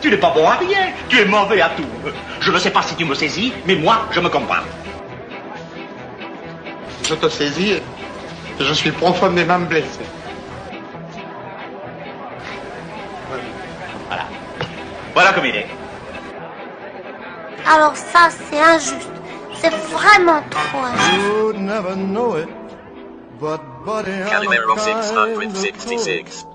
Tu n'es pas bon à rien, tu es mauvais à tout. Je ne sais pas si tu me saisis, mais moi, je me comprends. Je te saisis, je suis profondément blessé. Voilà. Voilà comme il est. Alors ça, c'est injuste. C'est vraiment trop injuste. 666.